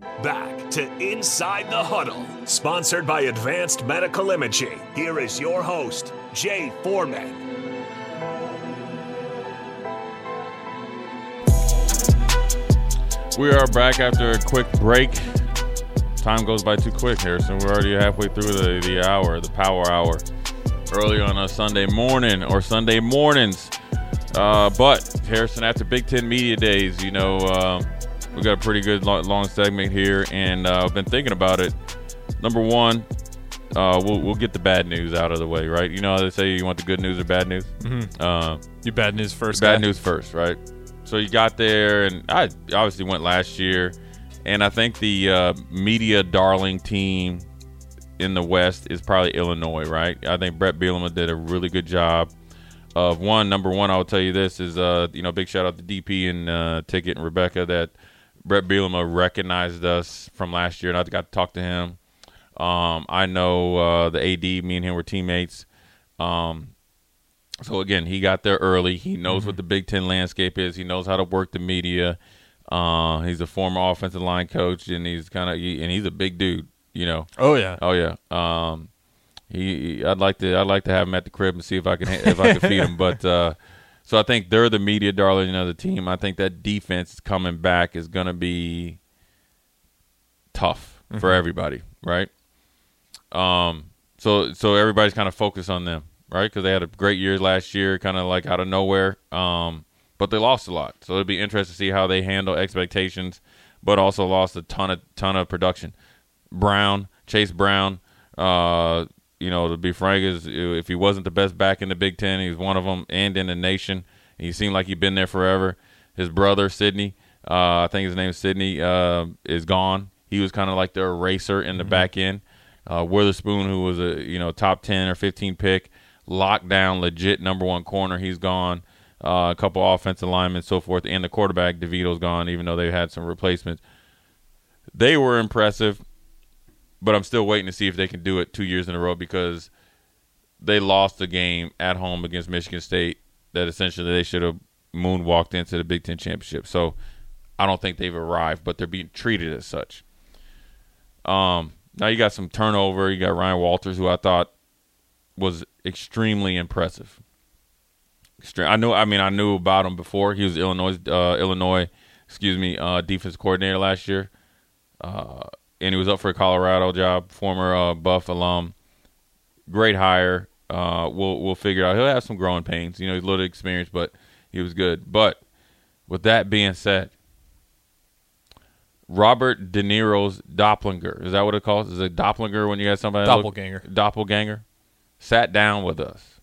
Back to Inside the Huddle, sponsored by Advanced Medical Imaging. Here is your host, Jay Foreman. We are back after a quick break. Time goes by too quick, Harrison. We're already halfway through the, the hour, the power hour. Early on a Sunday morning or Sunday mornings. Uh, but, Harrison, after Big Ten Media Days, you know, uh, we got a pretty good long, segment here, and uh, I've been thinking about it. Number one, uh, we'll, we'll get the bad news out of the way, right? You know how they say you want the good news or bad news? Mm-hmm. Uh, You bad news first. bad guy. news first, right? So you got there, and I obviously went last year, and I think the uh, media darling team in the West is probably Illinois, right? I think Bret Bielema did a really good job of one. Number one, I'll tell you this is, uh, you know, big shout out to DP and uh, Ticket and Rebecca that Bret Bielema recognized us from last year, and I got to talk to him. Um, I know uh, the AD, me and him were teammates. Um, so again, he got there early. He knows what the Big Ten landscape is. He knows how to work the media. Uh, he's a former offensive line coach, and he's kind of and he's a big dude. You know. Oh yeah. Oh yeah. Um, he, he- I'd like to I'd like to have him at the crib and see if I can if I can feed him. But uh, so I think they're the media darling of the team. I think that defense coming back is going to be tough for everybody, right? Um, so so everybody's kind of focused on them, right? Because they had a great year last year, kind of like out of nowhere. Um, but they lost a lot, so it'd be interesting to see how they handle expectations, but also lost a ton of ton of production. Brown, Chase Brown, uh, you know, to be frank, is if he wasn't the best back in the Big Ten, he's one of them, and in the nation. He seemed like he'd been there forever. His brother Sydney, uh, I think his name is Sydney, uh, is gone. He was kind of like the eraser in the back end. Uh, Witherspoon, who was a you know top ten or fifteen pick, lockdown, legit number one corner, he's gone. Uh, a couple offensive linemen, so forth, and the quarterback Devito's gone, even though they had some replacements. They were impressive, but I'm still waiting to see if they can do it two years in a row because they lost the game at home against Michigan State that essentially they should have moonwalked into the Big Ten championship. So I don't think they've arrived, but they're being treated as such. Um, now you got some turnover. You got Ryan Walters, who I thought was extremely impressive. Extreme. I knew. I mean, I knew about him before. He was Illinois, uh, Illinois, excuse me, uh, defense coordinator last year, uh, and he was up for a Colorado job. Former uh, Buff alum. Great hire. Uh, we'll we'll figure out. He'll have some growing pains. You know, he's a little experienced, but he was good. But with that being said, Robert De Niro's doppelganger is that what it calls? Is it doppelganger when you got somebody that look- Doppelganger. doppelganger sat down with us.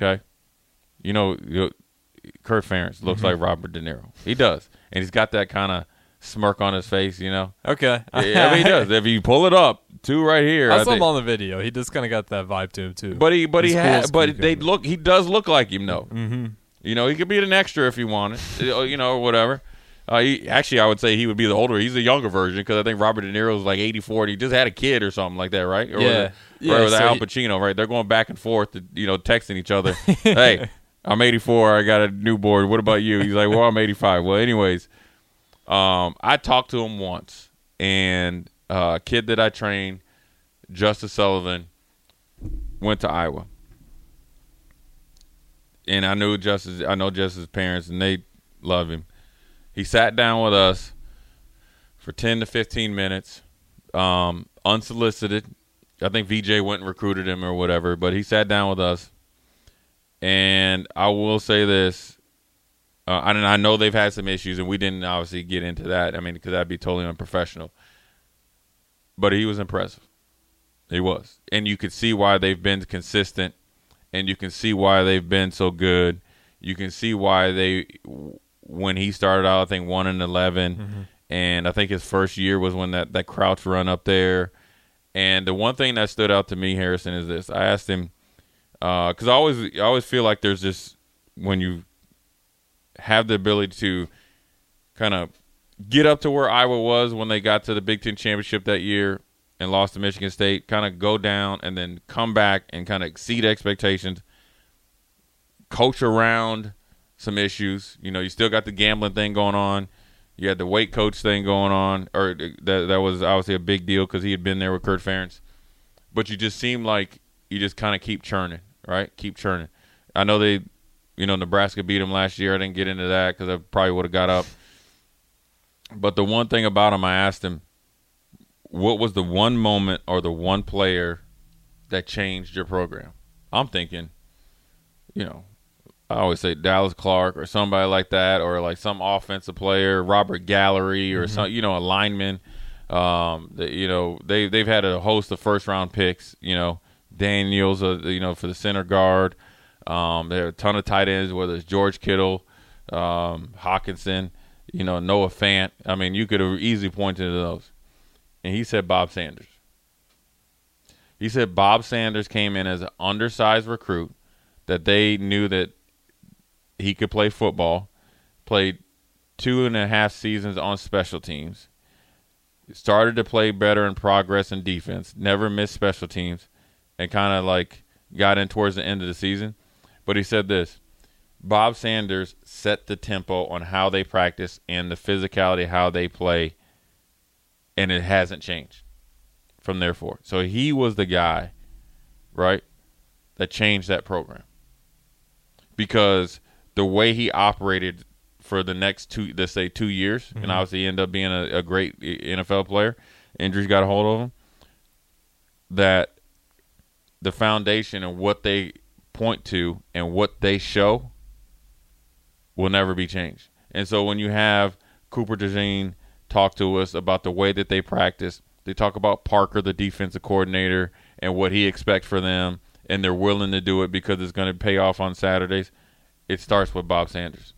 Okay, you know, you Kirk Ferentz looks like Robert De Niro. He does, and he's got that kind of smirk on his face. You know, Okay. yeah, I mean, he does. If you pull it up, two right here. I saw him on the video. He just kind of got that vibe to him too. but he, but he He's cool had, as but they look. He does look like him, though. Mm-hmm. You know, he could be an extra if he wanted. you know, or whatever. Uh, he, actually, I would say he would be the older. He's the younger version because I think Robert De Niro is like eighty four. and He just had a kid or something like that, right? Or Yeah. was it, Yeah, or was so Al he- Pacino, right? They're going back and forth, to, you know, texting each other. hey, I'm 84. I got a new board. What about you? He's like, well, I'm 85. Well, anyways, um, I talked to him once, and uh, a kid that I trained, Justice Sullivan, went to Iowa, and I knew Justice. I know Justice's parents, and they love him. He sat down with us for ten to fifteen minutes, um, unsolicited. I think VJ went and recruited him or whatever, but he sat down with us. And I will say this: uh, and I know they've had some issues, and we didn't obviously get into that. I mean, because that'd be totally unprofessional. But he was impressive. He was, and you could see why they've been consistent, and you can see why they've been so good. You can see why they, when he started out, I think one and 11 and I think his first year was when that that crouch run up there. And the one thing that stood out to me, Harrison, is this: I asked him because I always I always feel like there's this when you have the ability to kind of get up to where Iowa was when they got to the Big Ten championship that year and lost to Michigan State, kind of go down and then come back and kind of exceed expectations, coach around some issues. You know, you still got the gambling thing going on. You had the weight coach thing going on, or that that was obviously a big deal because he had been there with Kirk Ferentz. But you just seem like you just kind of keep churning, right? Keep churning. I know they, you know, Nebraska beat him last year. I didn't get into that because I probably would have got up. But the one thing about him, I asked him, what was the one moment or the one player that changed your program? I'm thinking, you know, I always say Dallas Clark or somebody like that, or like some offensive player, Robert Gallery or mm-hmm. some, you know, a lineman. Um, the, you know, they they've had a host of first round picks. You know, Daniels, uh, you know, for the center guard. Um, there are a ton of tight ends, whether it's George Kittle, um, Hockenson, you know, Noah Fant. I mean, you could have easily pointed to those. And he said Bob Sanders. He said Bob Sanders came in as an undersized recruit that they knew that he could play football, played two and a half seasons on special teams, started to play better in progress and defense, never missed special teams, and kind of like got in towards the end of the season. But he said this Bob Sanders set the tempo on how they practice and the physicality, how they play, and it hasn't changed from there forward. So he was the guy, right, that changed that program because the way he operated for the next two, let's say two years, mm-hmm. and obviously end up being a, a great NFL player. Injuries got a hold of him. That the foundation and what they point to and what they show will never be changed. And so when you have Cooper DeJean talk to us about the way that they practice, they talk about Parker, the defensive coordinator, and what he expects for them, and they're willing to do it because it's going to pay off on Saturdays. It starts with Bob Sanders.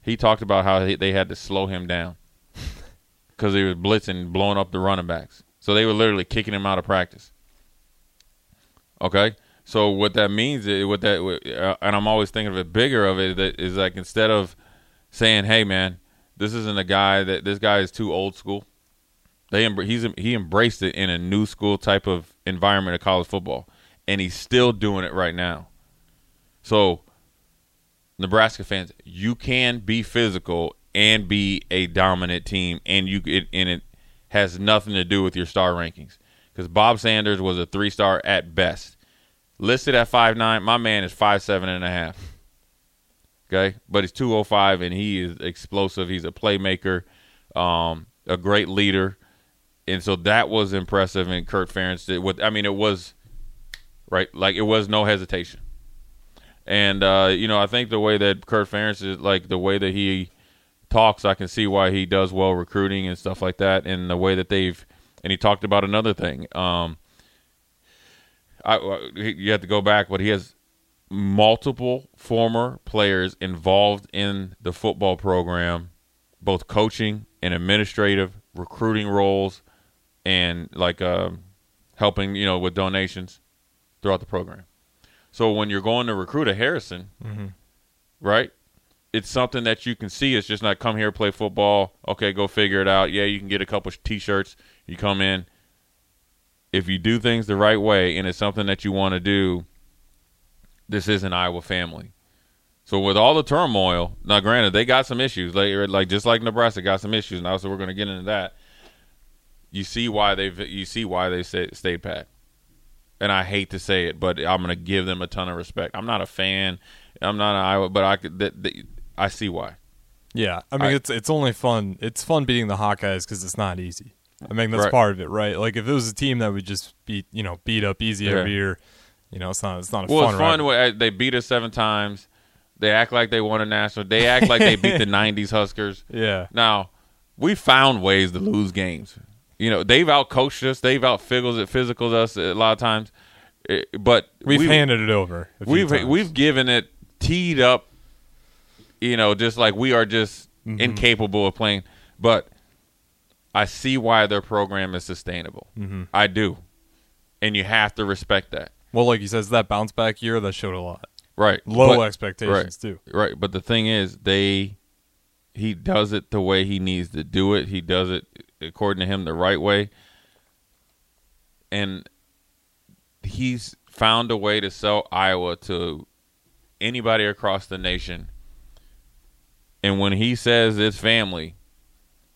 He talked about how they had to slow him down because he was blitzing, blowing up the running backs. So they were literally kicking him out of practice. Okay, so what that means what that, uh, and I'm always thinking of it bigger of it that is like instead of saying, "Hey, man, this isn't a guy that this guy is too old school." They he's he embraced it in a new school type of environment of college football, and he's still doing it right now. So, Nebraska fans, you can be physical and be a dominant team, and you it, and it has nothing to do with your star rankings because Bob Sanders was a three star at best, listed at five nine. My man is five seven and a half. Okay, but he's two oh five and he is explosive. He's a playmaker, um, a great leader and so that was impressive. And Kirk Ferentz did what I mean. It was right, like it was no hesitation. And uh, you know, I think the way that Kirk Ferentz is like the way that he talks, I can see why he does well recruiting and stuff like that. And the way that they've and he talked about another thing. Um, I you have to go back, but he has multiple former players involved in the football program, both coaching and administrative recruiting roles and like uh, helping you know with donations throughout the program. So when you're going to recruit a Harrison, mm-hmm. right? It's something that you can see. It's just not come here play football. Okay, go figure it out. Yeah, you can get a couple T-shirts. You come in. If you do things the right way and it's something that you want to do, this is an Iowa family. So with all the turmoil, now granted they got some issues, like er, like just like Nebraska got some issues, and also we're going to get into that you see why they've you see why they stayed pat. And I hate to say it, but I'm going to give them a ton of respect. I'm not a fan. I'm not an Iowa, but I could. I see why. Yeah, I mean I, it's it's only fun. It's fun beating the Hawkeyes because it's not easy. I mean that's right. part of it, right? Like if it was a team that would just beat you know beat up easy yeah. every year, you know it's not it's not a well, fun. Well, it's fun. They beat us seven times. They act like they won a national. They act like they beat the '90s Huskers. Yeah. Now we found ways to lose games. You know, they've out coached us, they've out physicals physicals us a lot of times, eh, but we've, we've handed it over. We've times. we've given it teed up. You know, just like we are just mm-hmm. incapable of playing. But I see why their program is sustainable. Mm-hmm. I do, and you have to respect that. Well, like he says, that bounce back year that showed a lot. Right, low but, expectations right, too. Right, but the thing is, they he does it the way he needs to do it. He does it according to him the right way. And he's found a way to sell Iowa to anybody across the nation. And when he says it's family,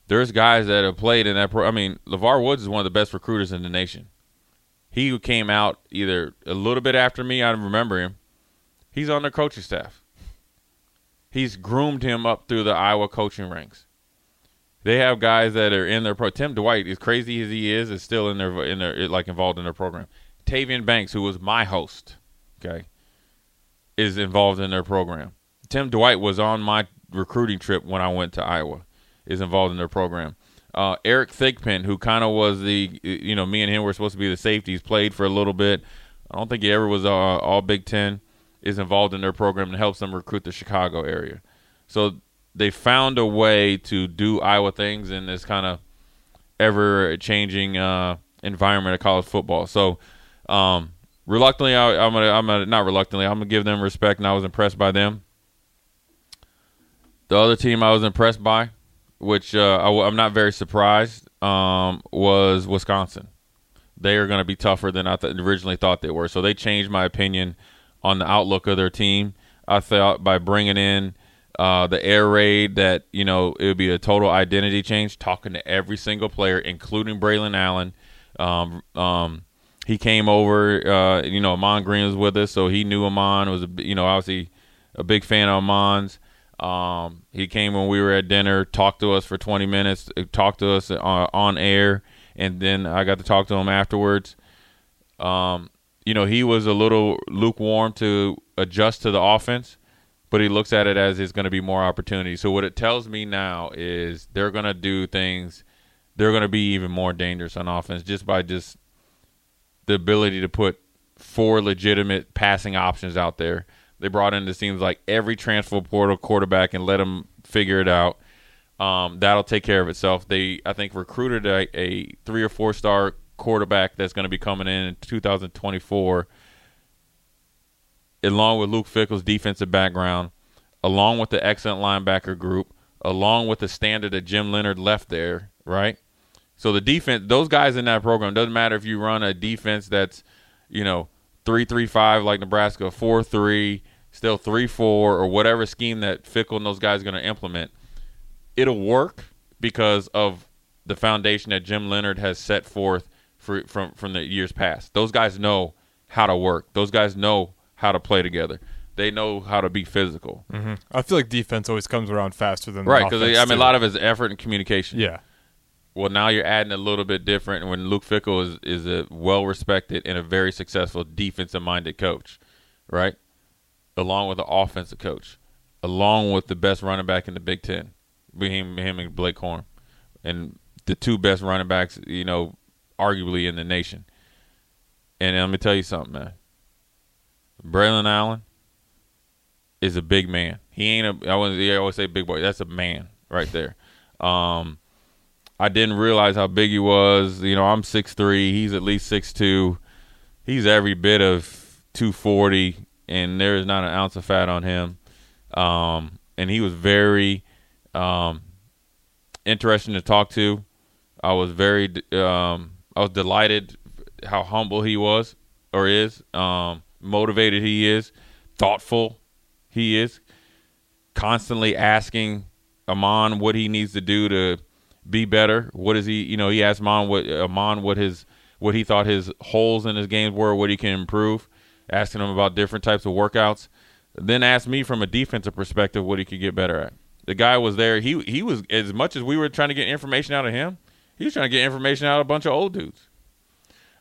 there's guys that have played in that. Pro- I mean, LeVar Woods is one of the best recruiters in the nation. He came out either a little bit after me. I don't remember him. He's on their coaching staff. He's groomed him up through the Iowa coaching ranks. They have guys that are in their pro. Tim Dwight, as crazy as he is, is still in their in their like involved in their program. Tavian Banks, who was my host, okay, is involved in their program. Tim Dwight was on my recruiting trip when I went to Iowa is involved in their program. Uh, Eric Thigpen, who kind of was the, you know, me and him were supposed to be the safeties, played for a little bit. I don't think he ever was uh, all Big Ten. Is involved in their program and helps them recruit the Chicago area. So they found a way to do Iowa things in this kind of ever changing uh, environment of college football. So um, reluctantly, I, am gonna, I'm gonna, not reluctantly, I'm gonna give them respect, and I was impressed by them. The other team I was impressed by which uh, I, am not very surprised, um, was Wisconsin. They are going to be tougher than I th- originally thought they were. So they changed my opinion on the outlook of their team. I thought by bringing in uh, the air raid that you know it would be a total identity change. Talking to every single player, including Braylon Allen. Um, um, he came over. Uh, you know, Ahman Green was with us, so he knew Amon Was you know obviously a big fan of Ahman's. Um, he came when we were at dinner, talked to us for 20 minutes, uh, talked to us uh, on air, and then I got to talk to him afterwards. Um, you know, he was a little lukewarm to adjust to the offense, but he looks at it as it's going to be more opportunity. So what it tells me now is they're going to do things. They're going to be even more dangerous on offense just by just the ability to put four legitimate passing options out there they brought in, it seems like, every transfer portal quarterback and let them figure it out. Um, that'll take care of itself. They, I think, recruited a, a three or four star quarterback that's going to be coming in in 2024, along with Luke Fickell's defensive background, along with the excellent linebacker group, along with the standard that Jim Leonhard left there, right? So the defense, those guys in that program, doesn't matter if you run a defense that's, you know, three three five like Nebraska, four three, still three four, or whatever scheme that Fickell and those guys are going to implement, it'll work because of the foundation that Jim Leonhard has set forth for, from from the years past. Those guys know how to work. Those guys know how to play together. They know how to be physical. Mm-hmm. I feel like defense always comes around faster than right because I mean a lot of it's effort and communication. Yeah, well, now you're adding a little bit different. When Luke Fickell is is a well respected and a very successful defensive minded coach, right? Along with the offensive coach, along with the best running back in the Big Ten, him, him and Blake Corum, and the two best running backs, you know, arguably in the nation. And let me tell you something, man. Braylon Allen is a big man. He ain't a. I always say big boy. That's a man right there. Um, I didn't realize how big he was. You know, I'm six three. He's at least six two. He's every bit of 240, and there is not an ounce of fat on him. Um, and he was very um, interesting to talk to. I was very, um, I was delighted how humble he was or is, um, motivated he is, thoughtful he is, constantly asking Ahman what he needs to do to be better? What is he? You know, he asked Ahman what Ahman what his what he thought his holes in his games were, what he can improve. Asking him about different types of workouts. Then asked me from a defensive perspective what he could get better at. The guy was there. He he was as much as we were trying to get information out of him. He was trying to get information out of a bunch of old dudes.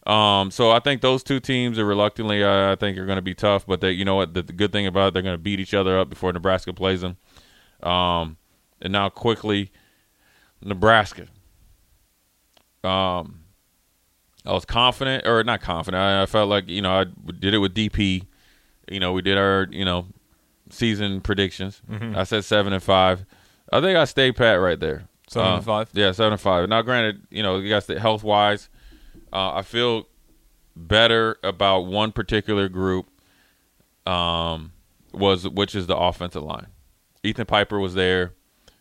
Um, so I think those two teams are reluctantly, uh, I think, are going to be tough. But they, you know what? The, the good thing about it, they're going to beat each other up before Nebraska plays them. Um, and now quickly, Nebraska. Um, I was confident, or not confident. I, I, felt like you know I did it with DP. You know, we did our you know season predictions. Mm-hmm. I said seven and five. I think I stayed pat right there. Seven uh, and five. Yeah, seven and five. Now, granted, you know, you guys health wise, uh, I feel better about one particular group. Um, was which is the offensive line. Ethan Piper was there.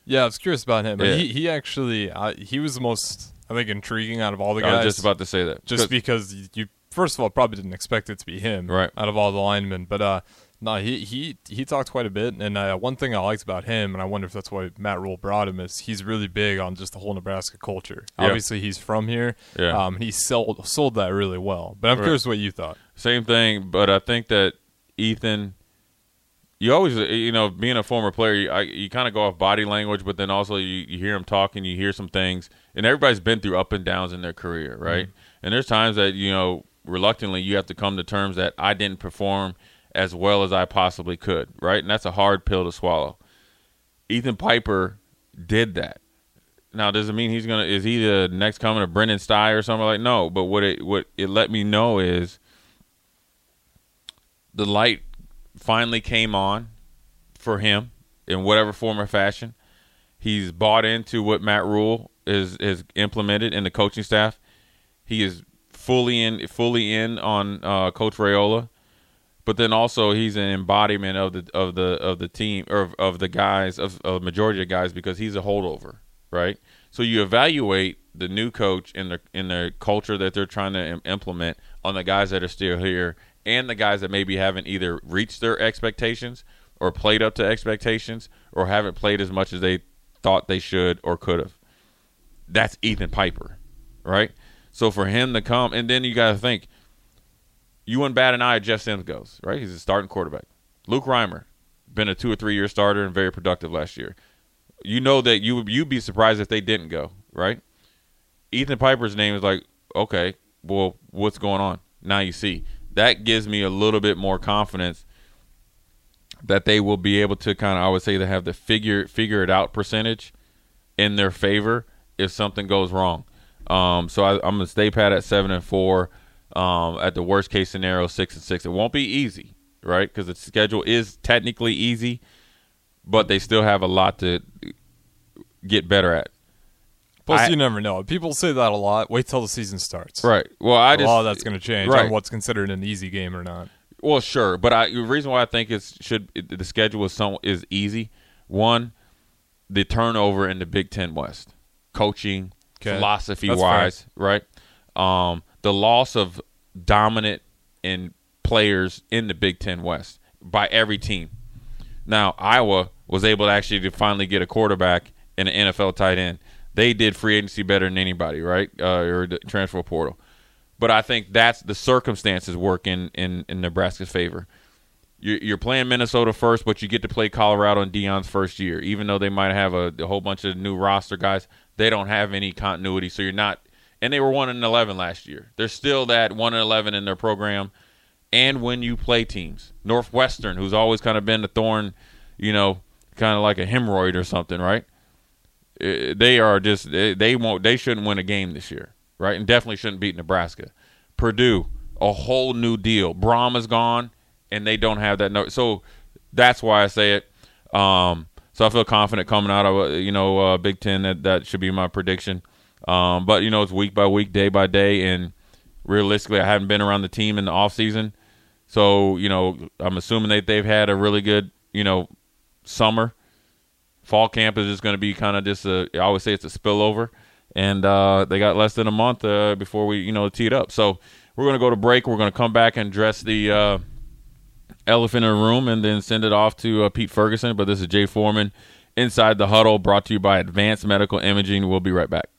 Yeah, I was curious about him. Yeah. He he actually uh, he was the most I think intriguing out of all the guys. I was just about to say that. Just because you first of all probably didn't expect it to be him, right? Out of all the linemen, but uh, No, he he he talked quite a bit, and uh, one thing I liked about him, and I wonder if that's why Matt Rhule brought him, is he's really big on just the whole Nebraska culture. Yeah. Obviously, he's from here. Yeah. Um, he sold sold that really well. But I'm right. curious what you thought. Same thing, but I think that Ethan. You always, you know, being a former player, you, you kind of go off body language, but then also you, you hear him talking, you hear some things, and everybody's been through up and downs in their career, right? Mm-hmm. And there's times that you know, reluctantly, you have to come to terms that I didn't perform as well as I possibly could, right? And that's a hard pill to swallow. Ethan Piper did that. Now, does it mean he's gonna? Is he the next coming of Brendan Stai or something like? No, but what it what it let me know is the light finally came on for him in whatever form or fashion. He's bought into what Matt Rhule is is implemented in the coaching staff. He is fully in fully in on uh, Coach Raiola, but then also he's an embodiment of the of the of the team or of, of the guys of a majority of guys because he's a holdover, right? So you evaluate the new coach in the in the culture that they're trying to Im- implement on the guys that are still here and the guys that maybe haven't either reached their expectations or played up to expectations or haven't played as much as they thought they should or could have. That's Ethan Piper, right? So for him to come and then you got to think you wouldn't bat an eye at Jeff Sims goes, right? He's a starting quarterback. Luke Reimer, been a two or three year starter and very productive last year. You know that you would you'd be surprised if they didn't go, right? Ethan Piper's name is like, okay, well, what's going on? Now you see. That gives me a little bit more confidence that they will be able to kind of I would say they have the figure figure it out percentage in their favor if something goes wrong. Um, so I, am gonna stay pat at seven and four. Um, at the worst case scenario, six and six. It won't be easy, right? Because the schedule is technically easy, but they still have a lot to get better at. Plus, I, you never know. People say that a lot. Wait till the season starts. Right. Well, I a just lot of that's going to change right. on what's considered an easy game or not. Well, sure, but I, the reason why I think it should the schedule is some is easy. One, the turnover in the Big Ten West, coaching okay. philosophy that's wise, fair. right? Um, the loss of dominant in players in the Big Ten West by every team. Now Iowa was able to actually to finally get a quarterback and an NFL tight end. They did free agency better than anybody, right? Uh, or the transfer portal. But I think that's the circumstances work in, in, in Nebraska's favor. You're, you're playing Minnesota first, but you get to play Colorado in Deion's first year. Even though they might have a, a whole bunch of new roster guys, they don't have any continuity. So you're not and they were one and eleven last year. They're still that one and eleven in their program. And when you play teams, Northwestern, who's always kind of been the thorn, you know, kind of like a hemorrhoid or something, right? Eh, they are just they, won't they shouldn't win a game this year, right? And definitely shouldn't beat Nebraska. Purdue, a whole new deal. Brohm is gone, and they don't have that. No, so that's why I say it. Um, so I feel confident coming out of you know uh, Big Ten. That that should be my prediction. Um, but you know, it's week by week, day by day, and realistically, I haven't been around the team in the off season, so you know, I'm assuming that they've had a really good, you know, summer. Fall camp is just going to be kind of just a. I always say it's a spillover, and uh, they got less than a month uh, before we, you know, tee it up. So we're going to go to break. We're going to come back and dress the uh, elephant in the room, and then send it off to uh, Pete Ferguson. But this is Jay Foreman inside the huddle, brought to you by Advanced Medical Imaging. We'll be right back.